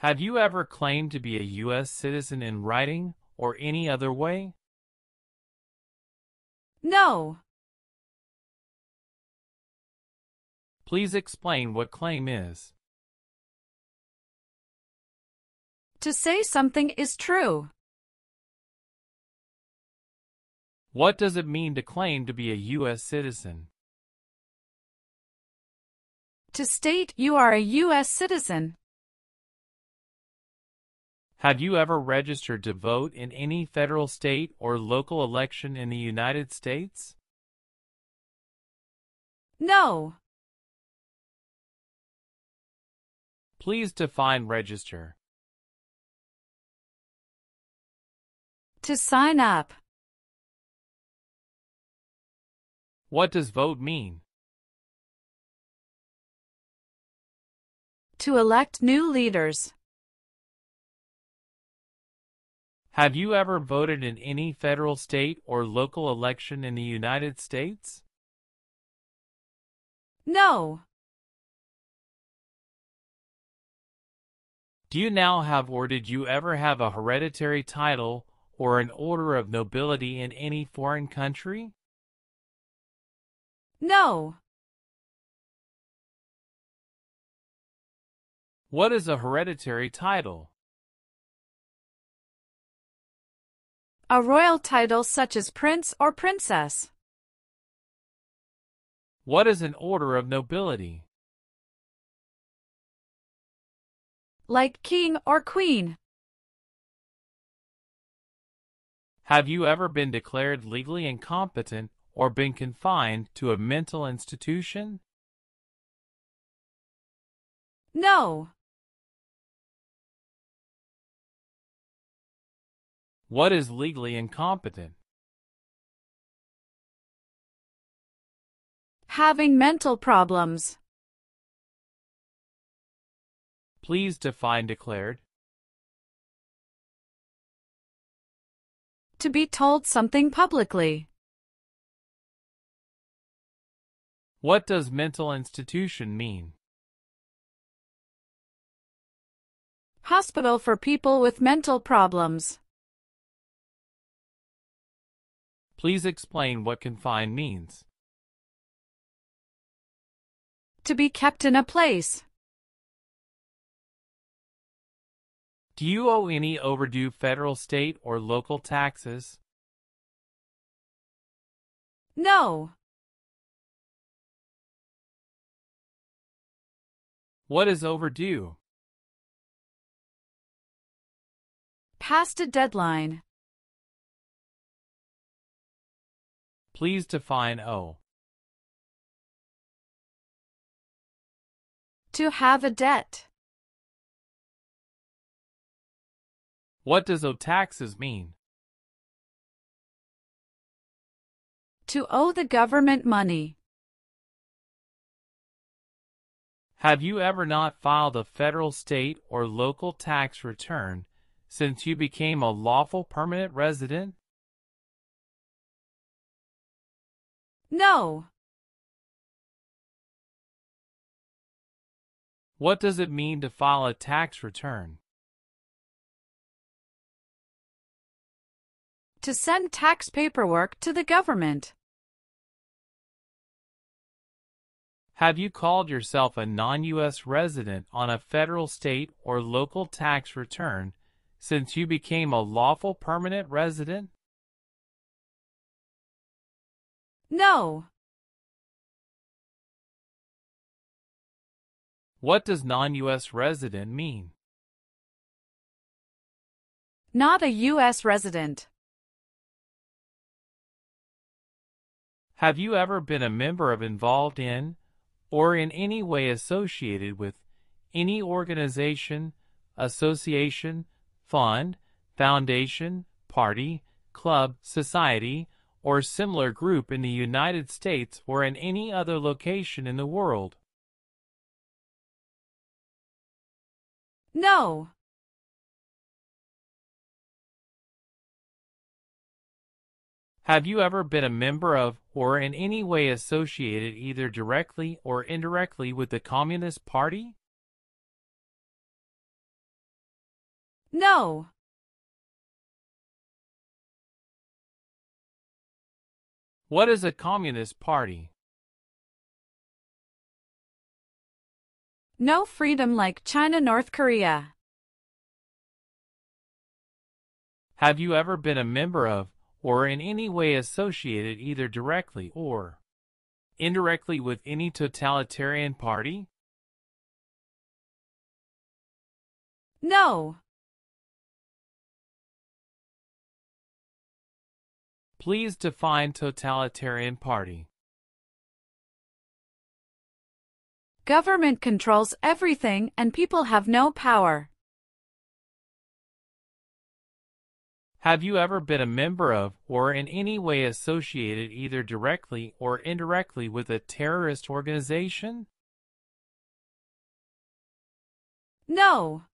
Have you ever claimed to be a U.S. citizen in writing or any other way? No. Please explain what claim is. To say something is true. What does it mean to claim to be a U.S. citizen? To state you are a U.S. citizen. Have you ever registered to vote in any federal, state, or local election in the United States? No. Please define register. To sign up. What does vote mean? To elect new leaders. Have you ever voted in any federal, state, or local election in the United States? No. Do you now have or did you ever have a hereditary title or an order of nobility in any foreign country? No. What is a hereditary title? A royal title such as prince or princess. What is an order of nobility? Like king or queen. Have you ever been declared legally incompetent or been confined to a mental institution? No. What is legally incompetent? Having mental problems. Please define declared. To be told something publicly. What does mental institution mean? Hospital for people with mental problems. Please explain what confined means. To be kept in a place. Do you owe any overdue federal, state, or local taxes? No. What is overdue? Past a deadline. Please define owe. To have a debt. What does owe taxes mean? To owe the government money. Have you ever not filed a federal, state, or local tax return since you became a lawful permanent resident? No. What does it mean to file a tax return? To send tax paperwork to the government. Have you called yourself a non-U.S. resident on a federal, state, or local tax return since you became a lawful permanent resident? No. What does non-U.S. resident mean? Not a U.S. resident. Have you ever been a member of involved in, or in any way associated with, any organization, association, fund, foundation, party, club, society, or similar group in the United States or in any other location in the world? No. Have you ever been a member of or in any way associated either directly or indirectly with the Communist Party? No. What is a communist party? No freedom like China North Korea. Have you ever been a member of, or in any way associated either directly or indirectly with any totalitarian party? No. Please define totalitarian party. Government controls everything and people have no power. Have you ever been a member of or in any way associated either directly or indirectly with a terrorist organization? No.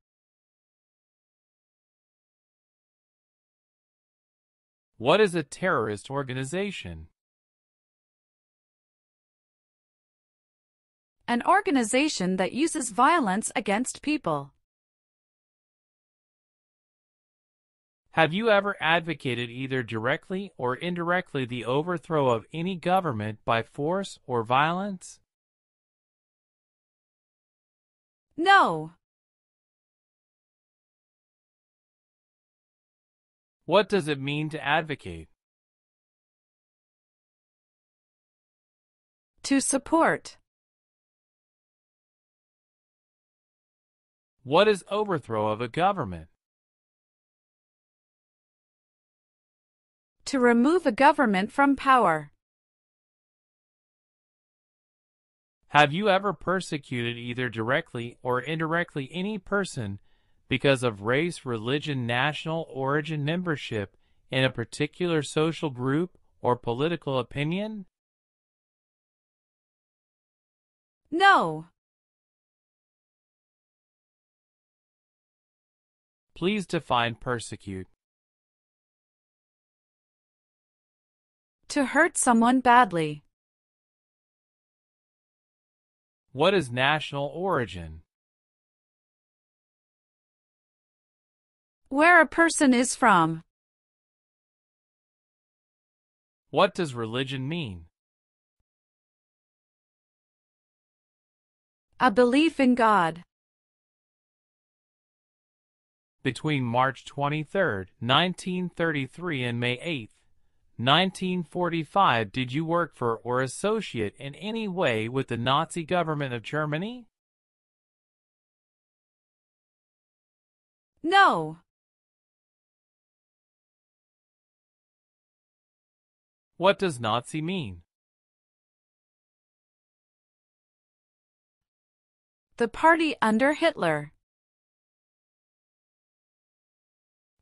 What is a terrorist organization? An organization that uses violence against people. Have you ever advocated either directly or indirectly the overthrow of any government by force or violence? No. What does it mean to advocate? To support. What is overthrow of a government? To remove a government from power. Have you ever persecuted either directly or indirectly any person because of race, religion, national origin membership in a particular social group or political opinion? No. Please define persecute. To hurt someone badly. What is national origin? Where a person is from. What does religion mean? A belief in God. Between March 23, 1933 and May 8, 1945 did you work for or associate in any way with the Nazi government of Germany? No. What does Nazi mean? The party under Hitler.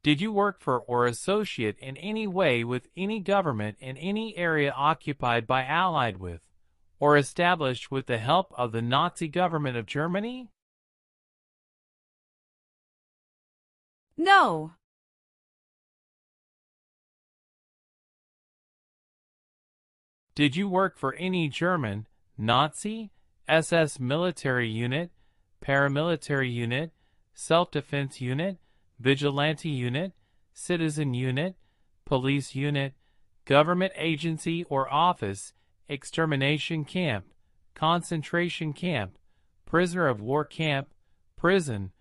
Did you work for or associate in any way with any government in any area occupied by Allied with, or established with the help of the Nazi government of Germany? No. Did you work for any German, Nazi, SS military unit, paramilitary unit, self-defense unit, vigilante unit, citizen unit, police unit, government agency or office, extermination camp, concentration camp, prisoner of war camp, prison,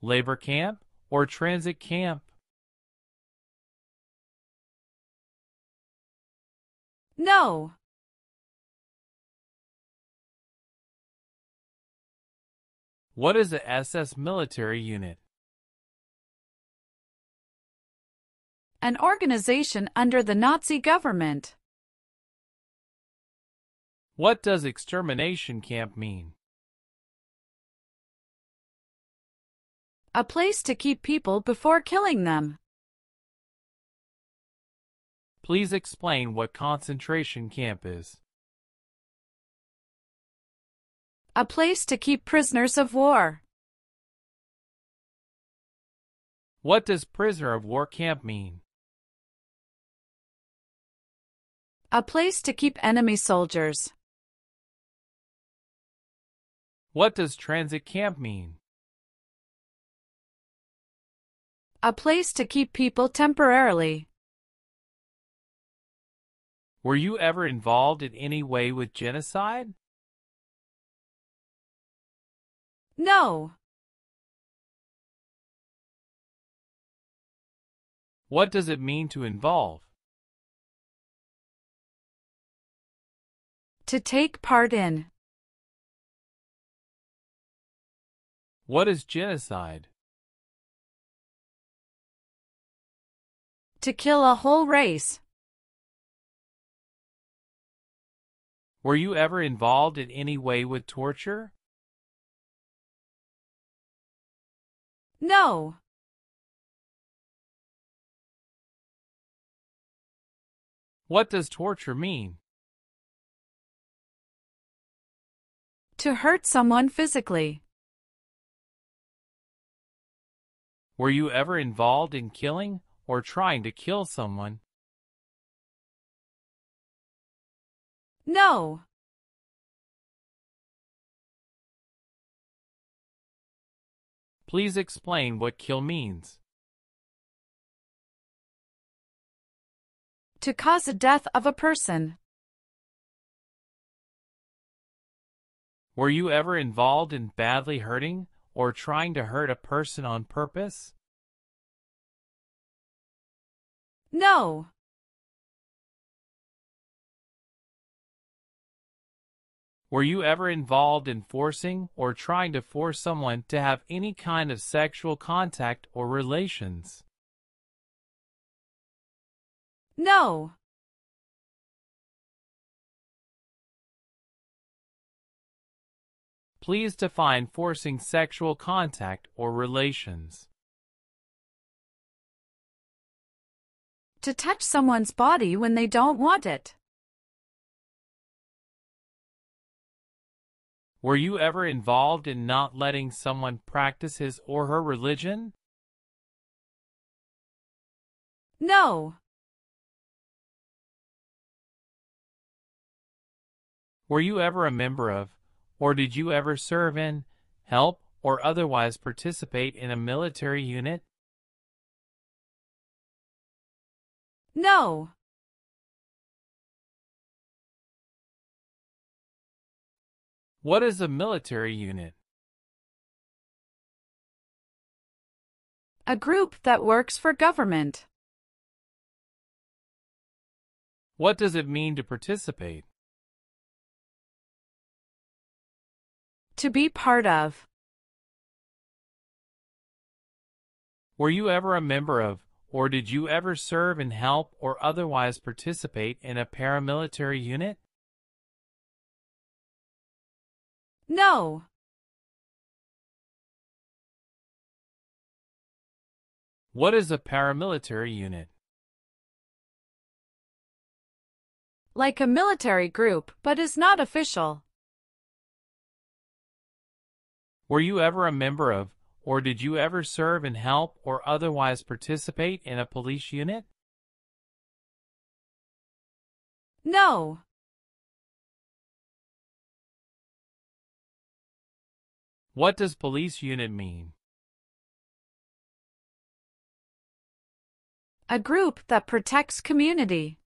labor camp, or transit camp? No. What is a SS military unit? An organization under the Nazi government. What does extermination camp mean? A place to keep people before killing them. Please explain what concentration camp is. A place to keep prisoners of war. What does prisoner of war camp mean? A place to keep enemy soldiers. What does transit camp mean? A place to keep people temporarily. Were you ever involved in any way with genocide? No. What does it mean to involve? To take part in. What is genocide? To kill a whole race. Were you ever involved in any way with torture? No. What does torture mean? To hurt someone physically. Were you ever involved in killing or trying to kill someone? No. Please explain what kill means. To cause the death of a person. Were you ever involved in badly hurting or trying to hurt a person on purpose? No. Were you ever involved in forcing or trying to force someone to have any kind of sexual contact or relations? No. Please define forcing sexual contact or relations. To touch someone's body when they don't want it. Were you ever involved in not letting someone practice his or her religion? No. Were you ever a member of, or did you ever serve in, help, or otherwise participate in a military unit? No. What is a military unit? A group that works for government. What does it mean to participate? To be part of. Were you ever a member of, or did you ever serve and help or otherwise participate in a paramilitary unit? No. What is a paramilitary unit? Like a military group, but is not official. Were you ever a member of, or did you ever serve and help or otherwise participate in a police unit? No. What does police unit mean? A group that protects community.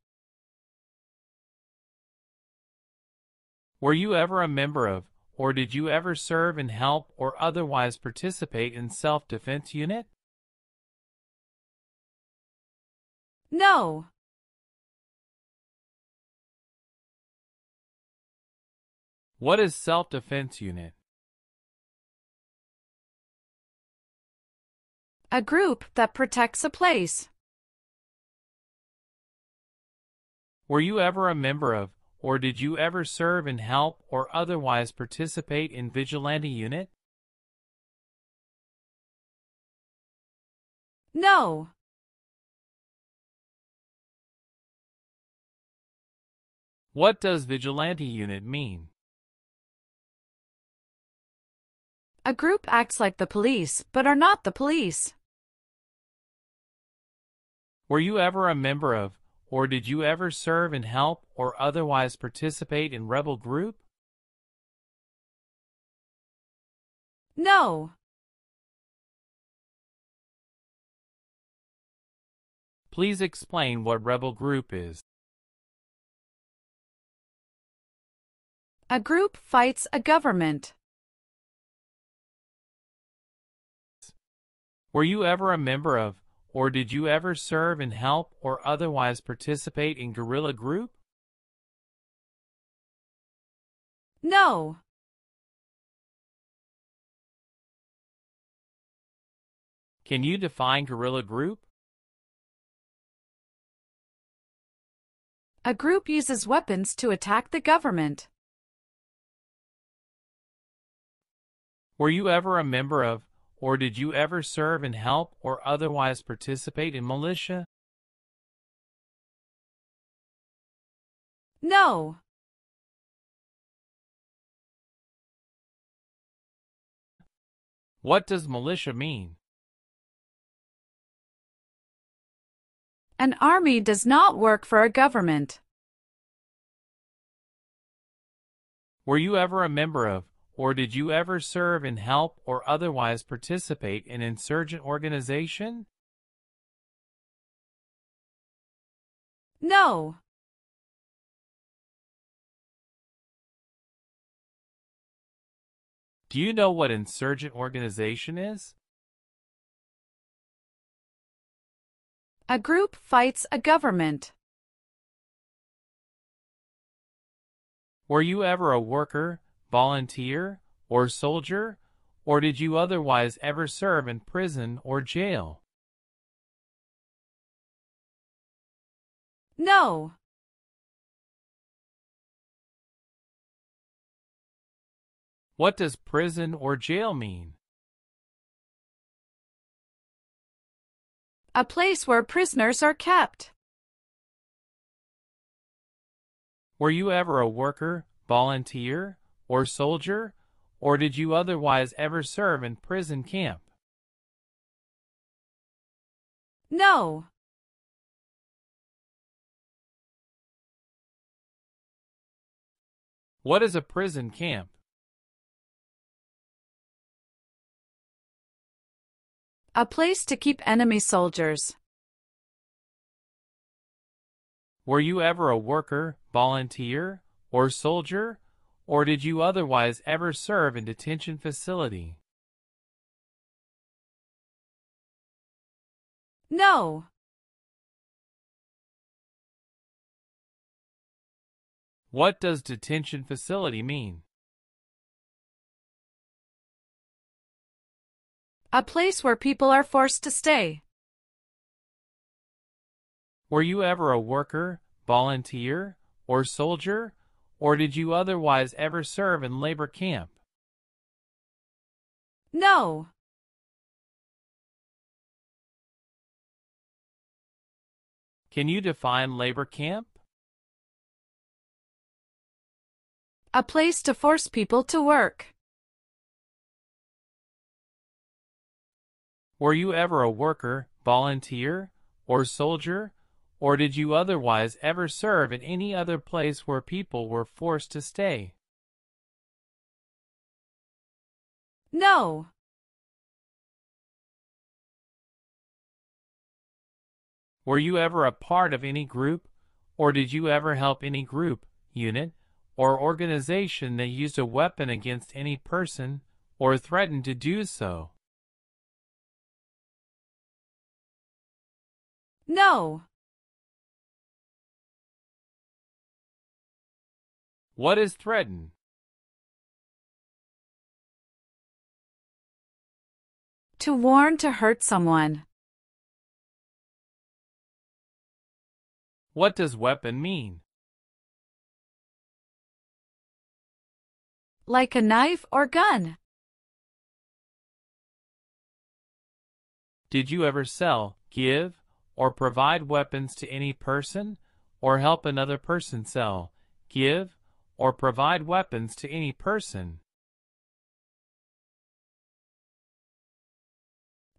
Were you ever a member of, or did you ever serve and help or otherwise participate in self-defense unit? No. What is self-defense unit? A group that protects a place. Were you ever a member of, or did you ever serve and help or otherwise participate in vigilante unit? No. What does vigilante unit mean? A group acts like the police, but are not the police. Were you ever a member of, or did you ever serve and help or otherwise participate in rebel group? No. Please explain what rebel group is. A group fights a government. Were you ever a member of, or did you ever serve and help or otherwise participate in guerrilla group? No. Can you define guerrilla group? A group uses weapons to attack the government. Were you ever a member of, or did you ever serve and help or otherwise participate in militia? No. What does militia mean? An army does not work for a government. Were you ever a member of, or did you ever serve and help or otherwise participate in insurgent organization? No. Do you know what insurgent organization is? A group fights a government. Were you ever a worker, volunteer, or soldier, or did you otherwise ever serve in prison or jail? No. What does prison or jail mean? A place where prisoners are kept. Were you ever a worker, volunteer, or soldier, or did you otherwise ever serve in prison camp? No. What is a prison camp? A place to keep enemy soldiers. Were you ever a worker, volunteer, or soldier, or did you otherwise ever serve in detention facility? No. What does detention facility mean? A place where people are forced to stay. Were you ever a worker, volunteer, or soldier, or did you otherwise ever serve in labor camp? No. Can you define labor camp? A place to force people to work. Were you ever a worker, volunteer, or soldier, or did you otherwise ever serve in any other place where people were forced to stay? No. Were you ever a part of any group, or did you ever help any group, unit, or organization that used a weapon against any person, or threatened to do so? No. What is threaten? To warn to hurt someone. What does weapon mean? Like a knife or gun. Did you ever sell, give, or provide weapons to any person, or help another person sell, give, or provide weapons to any person?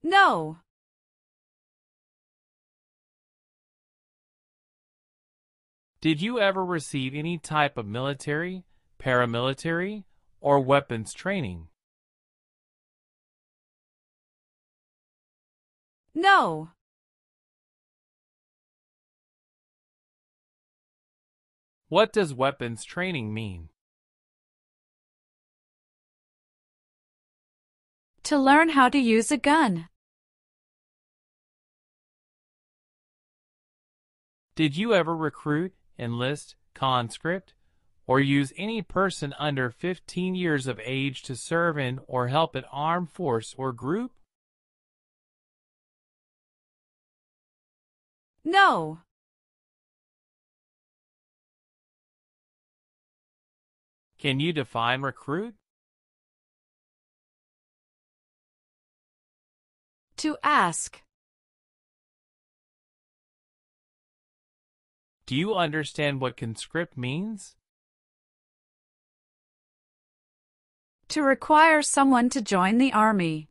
No. Did you ever receive any type of military, paramilitary, or weapons training? No. What does weapons training mean? To learn how to use a gun. Did you ever recruit, enlist, conscript, or use any person under 15 years of age to serve in or help an armed force or group? No. Can you define recruit? To ask. Do you understand what conscript means? To require someone to join the army.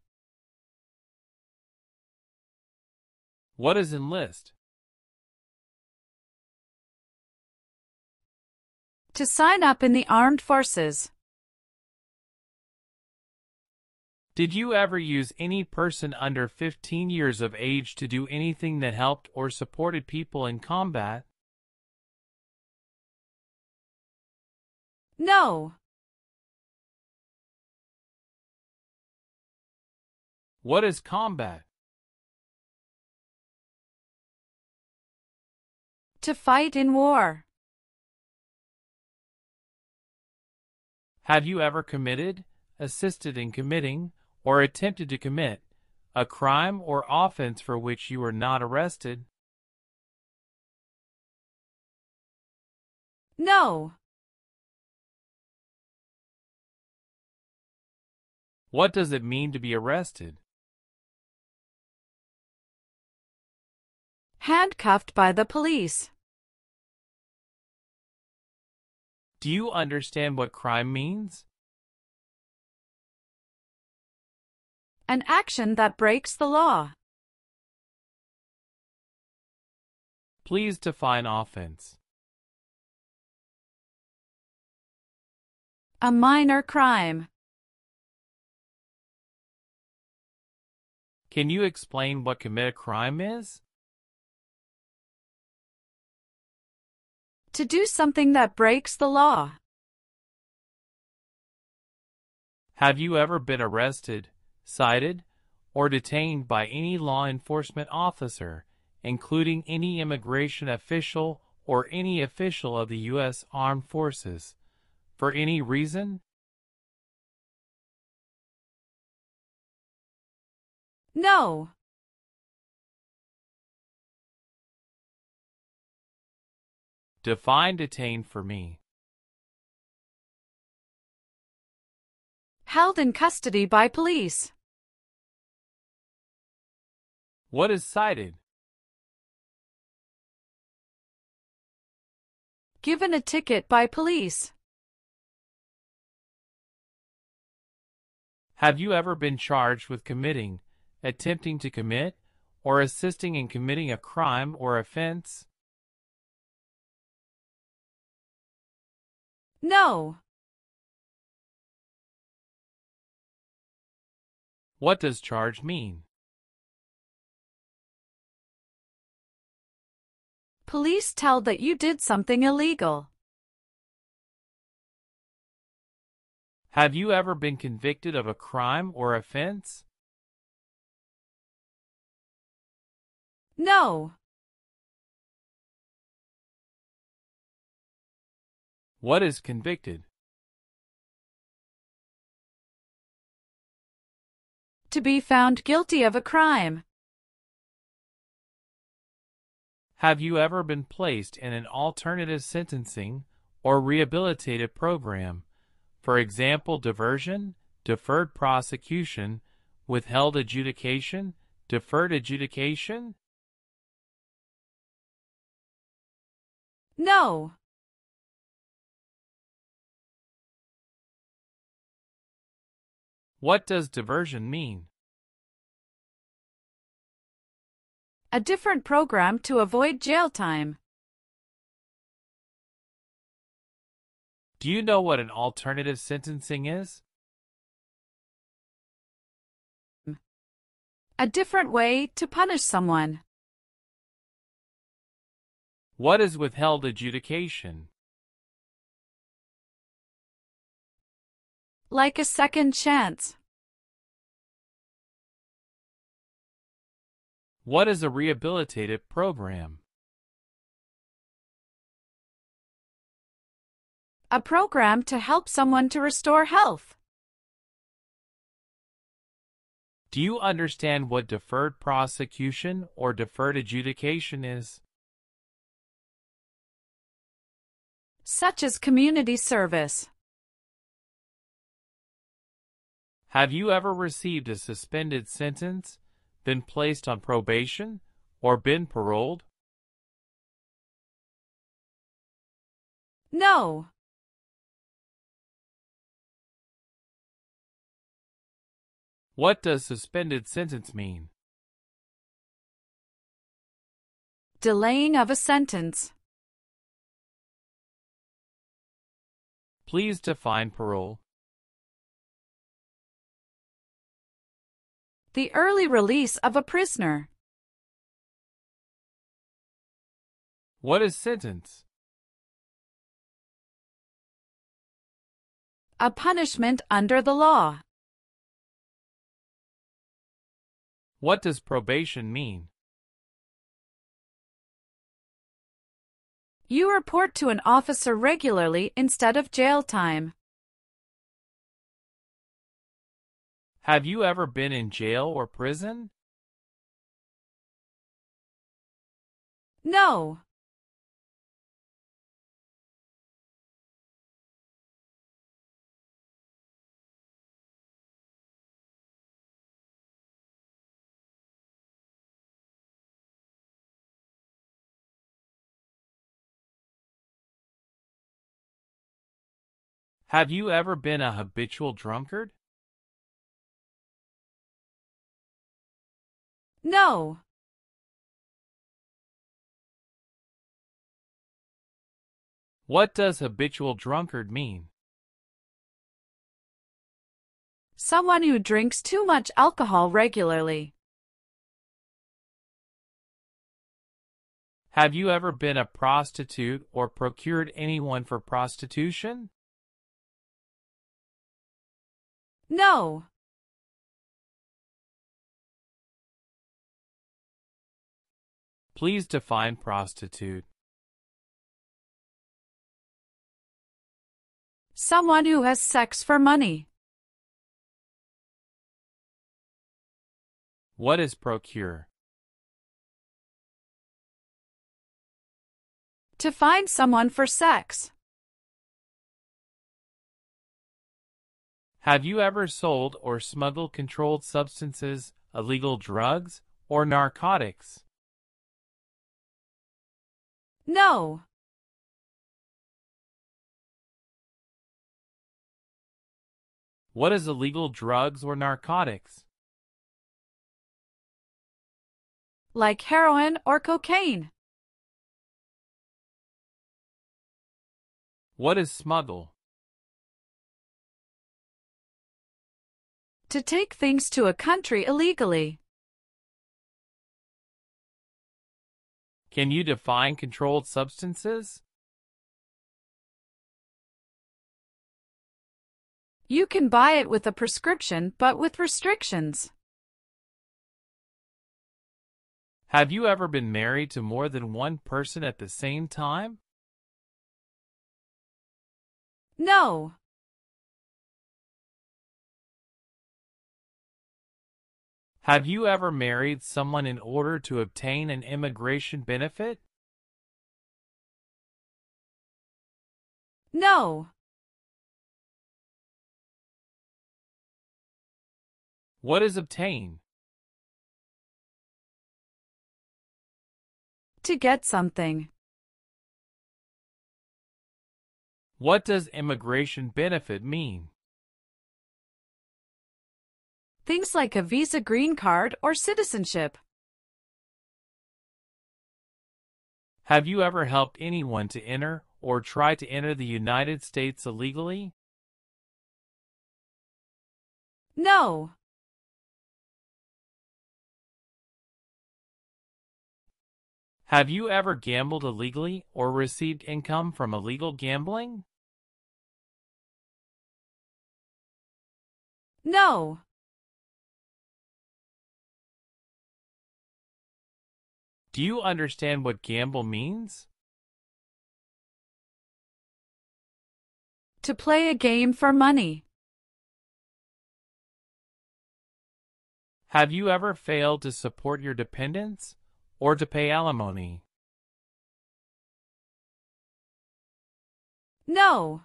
What is enlist? To sign up in the armed forces. Did you ever use any person under 15 years of age to do anything that helped or supported people in combat? No. What is combat? To fight in war. Have you ever committed, assisted in committing, or attempted to commit a crime or offense for which you were not arrested? No. What does it mean to be arrested? Handcuffed by the police. Do you understand what crime means? An action that breaks the law. Please define offense. A minor crime. Can you explain what commit a crime is? To do something that breaks the law. Have you ever been arrested, cited, or detained by any law enforcement officer, including any immigration official or any official of the U.S. Armed Forces, for any reason? No. Define detain for me. Held in custody by police. What is cited? Given a ticket by police. Have you ever been charged with committing, attempting to commit, or assisting in committing a crime or offense? No. What does charge mean? Police tell that you did something illegal. Have you ever been convicted of a crime or offense? No. What is convicted? To be found guilty of a crime. Have you ever been placed in an alternative sentencing or rehabilitative program? For example, diversion, deferred prosecution, withheld adjudication, deferred adjudication? No. What does diversion mean? A different program to avoid jail time. Do you know what an alternative sentencing is? A different way to punish someone. What is withheld adjudication? Like a second chance. What is a rehabilitative program? A program to help someone to restore health. Do you understand what deferred prosecution or deferred adjudication is? Such as community service. Have you ever received a suspended sentence, been placed on probation, or been paroled? No. What does suspended sentence mean? Delaying of a sentence. Please define parole. The early release of a prisoner. What is sentence? A punishment under the law. What does probation mean? You report to an officer regularly instead of jail time. Have you ever been in jail or prison? No. Have you ever been a habitual drunkard? No. What does habitual drunkard mean? Someone who drinks too much alcohol regularly. Have you ever been a prostitute or procured anyone for prostitution? No. Please define prostitute. Someone who has sex for money. What is procure? To find someone for sex. Have you ever sold or smuggled controlled substances, illegal drugs, or narcotics? No. What is illegal drugs or narcotics? Like heroin or cocaine. What is smuggle? To take things to a country illegally. Can you define controlled substances? You can buy it with a prescription but with restrictions. Have you ever been married to more than one person at the same time? No. Have you ever married someone in order to obtain an immigration benefit? No. What is obtain? To get something. What does immigration benefit mean? Things like a visa green card or citizenship. Have you ever helped anyone to enter or try to enter the United States illegally? No. Have you ever gambled illegally or received income from illegal gambling? No. Do you understand what gamble means? To play a game for money. Have you ever failed to support your dependents or to pay alimony? No.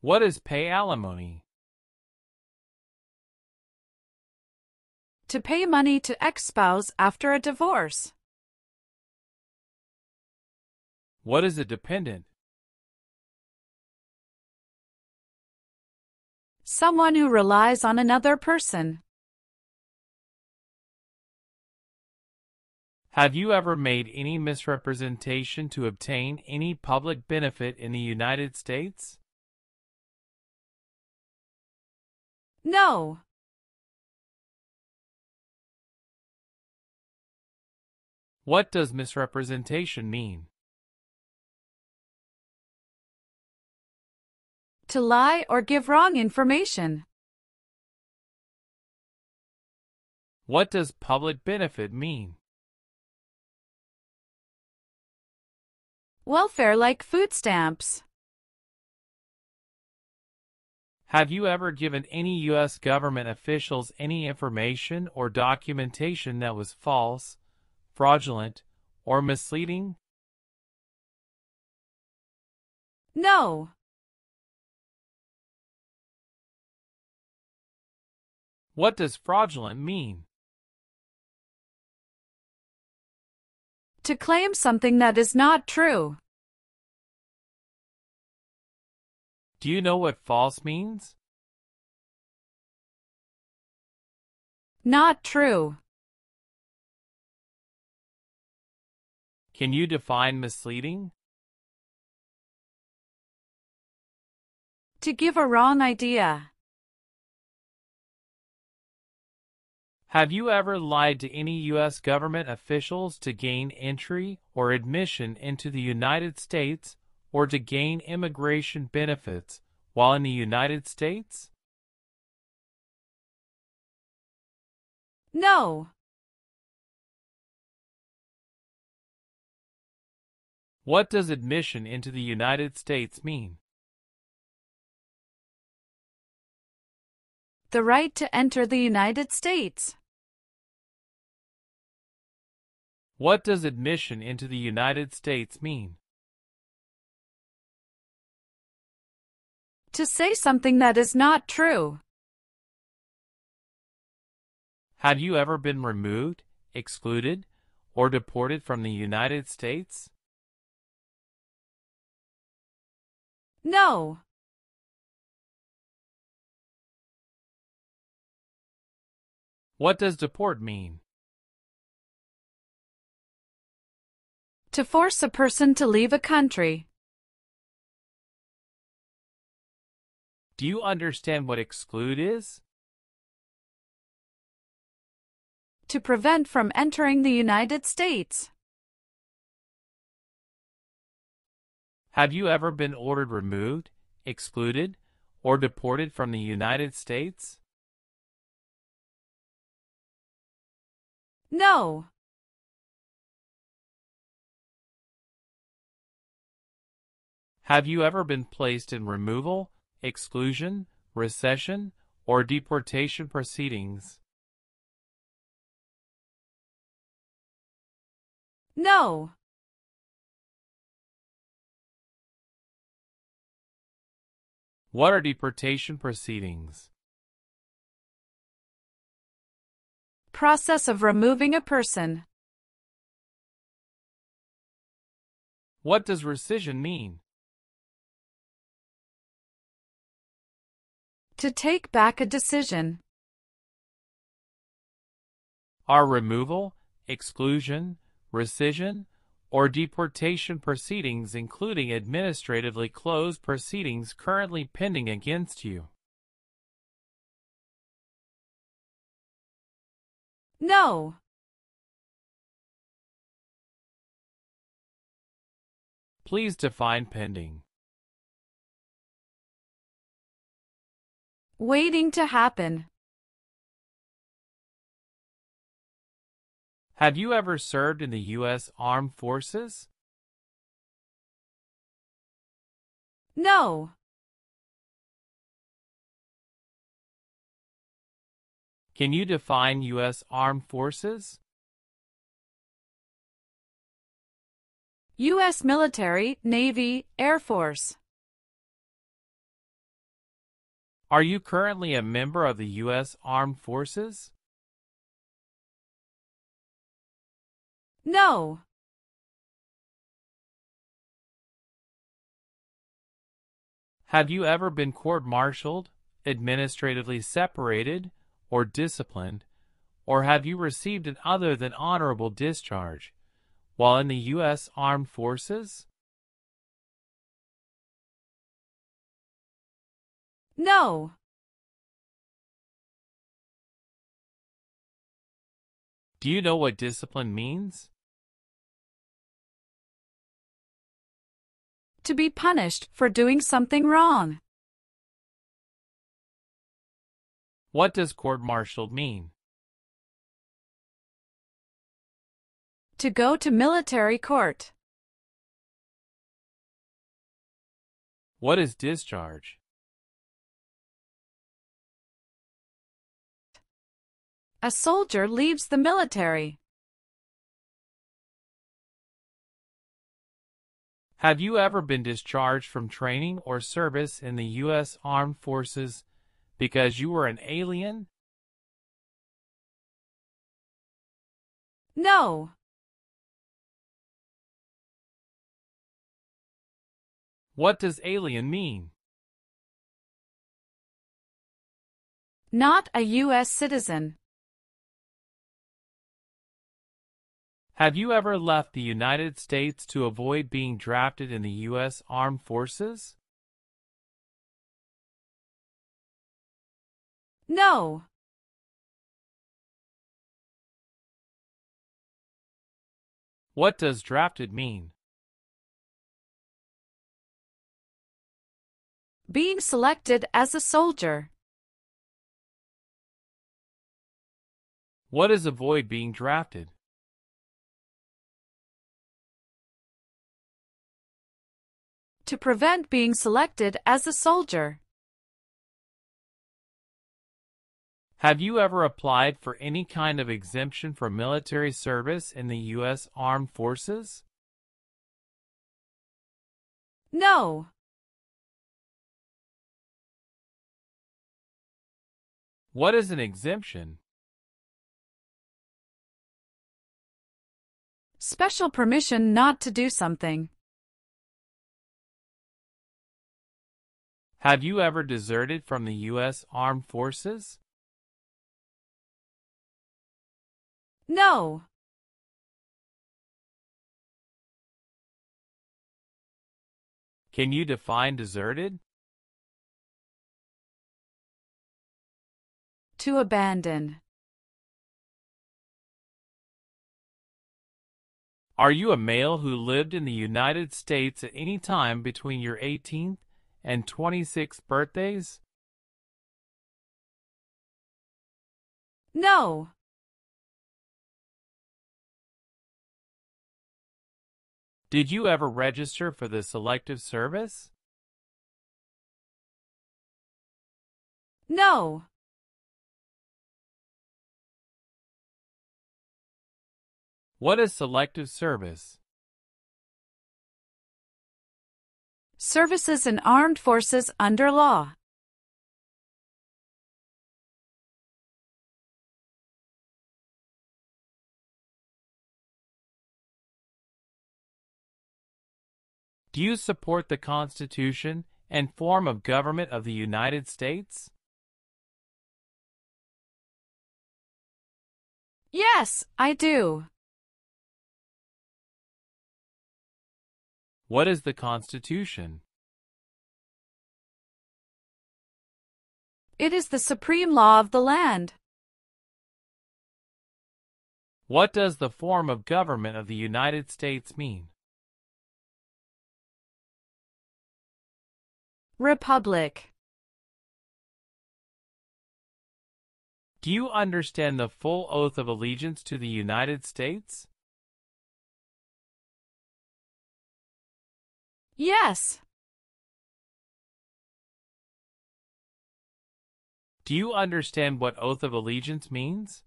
What is pay alimony? To pay money to ex-spouse after a divorce. What is a dependent? Someone who relies on another person. Have you ever made any misrepresentation to obtain any public benefit in the United States? No. What does misrepresentation mean? To lie or give wrong information. What does public benefit mean? Welfare like food stamps. Have you ever given any U.S. government officials any information or documentation that was false, fraudulent, or misleading? No. What does fraudulent mean? To claim something that is not true. Do you know what false means? Not true. Can you define misleading? To give a wrong idea. Have you ever lied to any U.S. government officials to gain entry or admission into the United States or to gain immigration benefits while in the United States? No. What does admission into the United States mean? The right to enter the United States. What does admission into the United States mean? To say something that is not true. Have you ever been removed, excluded, or deported from the United States? No. What does deport mean? To force a person to leave a country. Do you understand what exclude is? To prevent from entering the United States. Have you ever been ordered removed, excluded, or deported from the United States? No. Have you ever been placed in removal, exclusion, rescission, or deportation proceedings? No. What are deportation proceedings? Process of removing a person. What does rescission mean? To take back a decision. Are removal, exclusion, rescission, or deportation proceedings including administratively closed proceedings currently pending against you. No. Please define pending. Waiting to happen. Have you ever served in the U.S. Armed Forces? No. Can you define U.S. Armed Forces? U.S. military, Navy, Air Force. Are you currently a member of the U.S. Armed Forces? No. Have you ever been court-martialed, administratively separated, or disciplined, or have you received an other than honorable discharge while in the U.S. Armed Forces? No. Do you know what discipline means? To be punished for doing something wrong. What does court-martialed mean? To go to military court. What is discharge? A soldier leaves the military. Have you ever been discharged from training or service in the U.S. Armed Forces because you were an alien? No. What does alien mean? Not a U.S. citizen. Have you ever left the United States to avoid being drafted in the U.S. Armed Forces? No. What does drafted mean? Being selected as a soldier. What is avoid being drafted? To prevent being selected as a soldier. Have you ever applied for any kind of exemption for military service in the U.S. Armed Forces? No. What is an exemption? Special permission not to do something. Have you ever deserted from the U.S. Armed Forces? No. Can you define deserted? To abandon. Are you a male who lived in the United States at any time between your 18th and 26 birthdays? No. Did you ever register for the Selective Service? No. What is Selective Service? Services in armed forces under law. Do you support the Constitution and form of government of the United States? Yes, I do. What is the Constitution? It is the supreme law of the land. What does the form of government of the United States mean? Republic. Do you understand the full oath of allegiance to the United States? Yes. Do you understand what oath of allegiance means?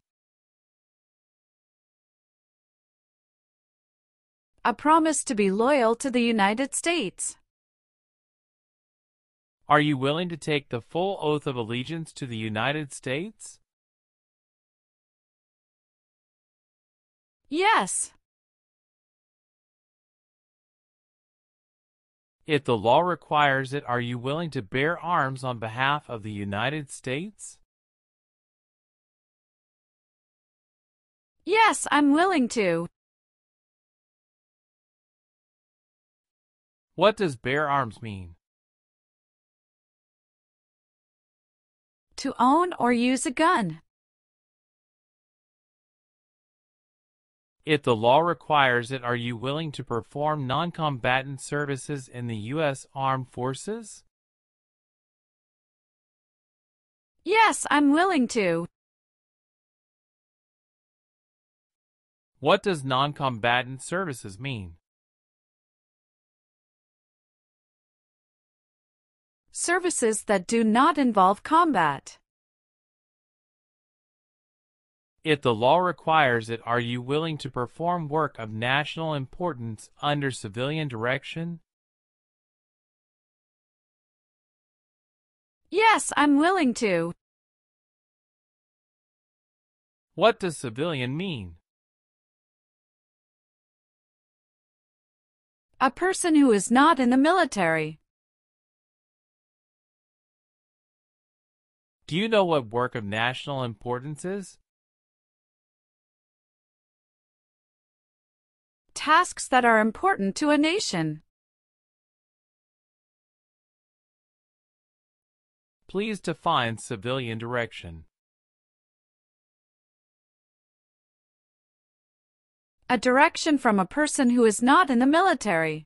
A promise to be loyal to the United States. Are you willing to take the full oath of allegiance to the United States? Yes. If the law requires it, are you willing to bear arms on behalf of the United States? Yes, I'm willing to. What does bear arms mean? To own or use a gun. If the law requires it, are you willing to perform non-combatant services in the U.S. Armed Forces? Yes, I'm willing to. What does non-combatant services mean? Services that do not involve combat. If the law requires it, are you willing to perform work of national importance under civilian direction? Yes, I'm willing to. What does civilian mean? A person who is not in the military. Do you know what work of national importance is? Tasks that are important to a nation. Please define civilian direction. A direction from a person who is not in the military.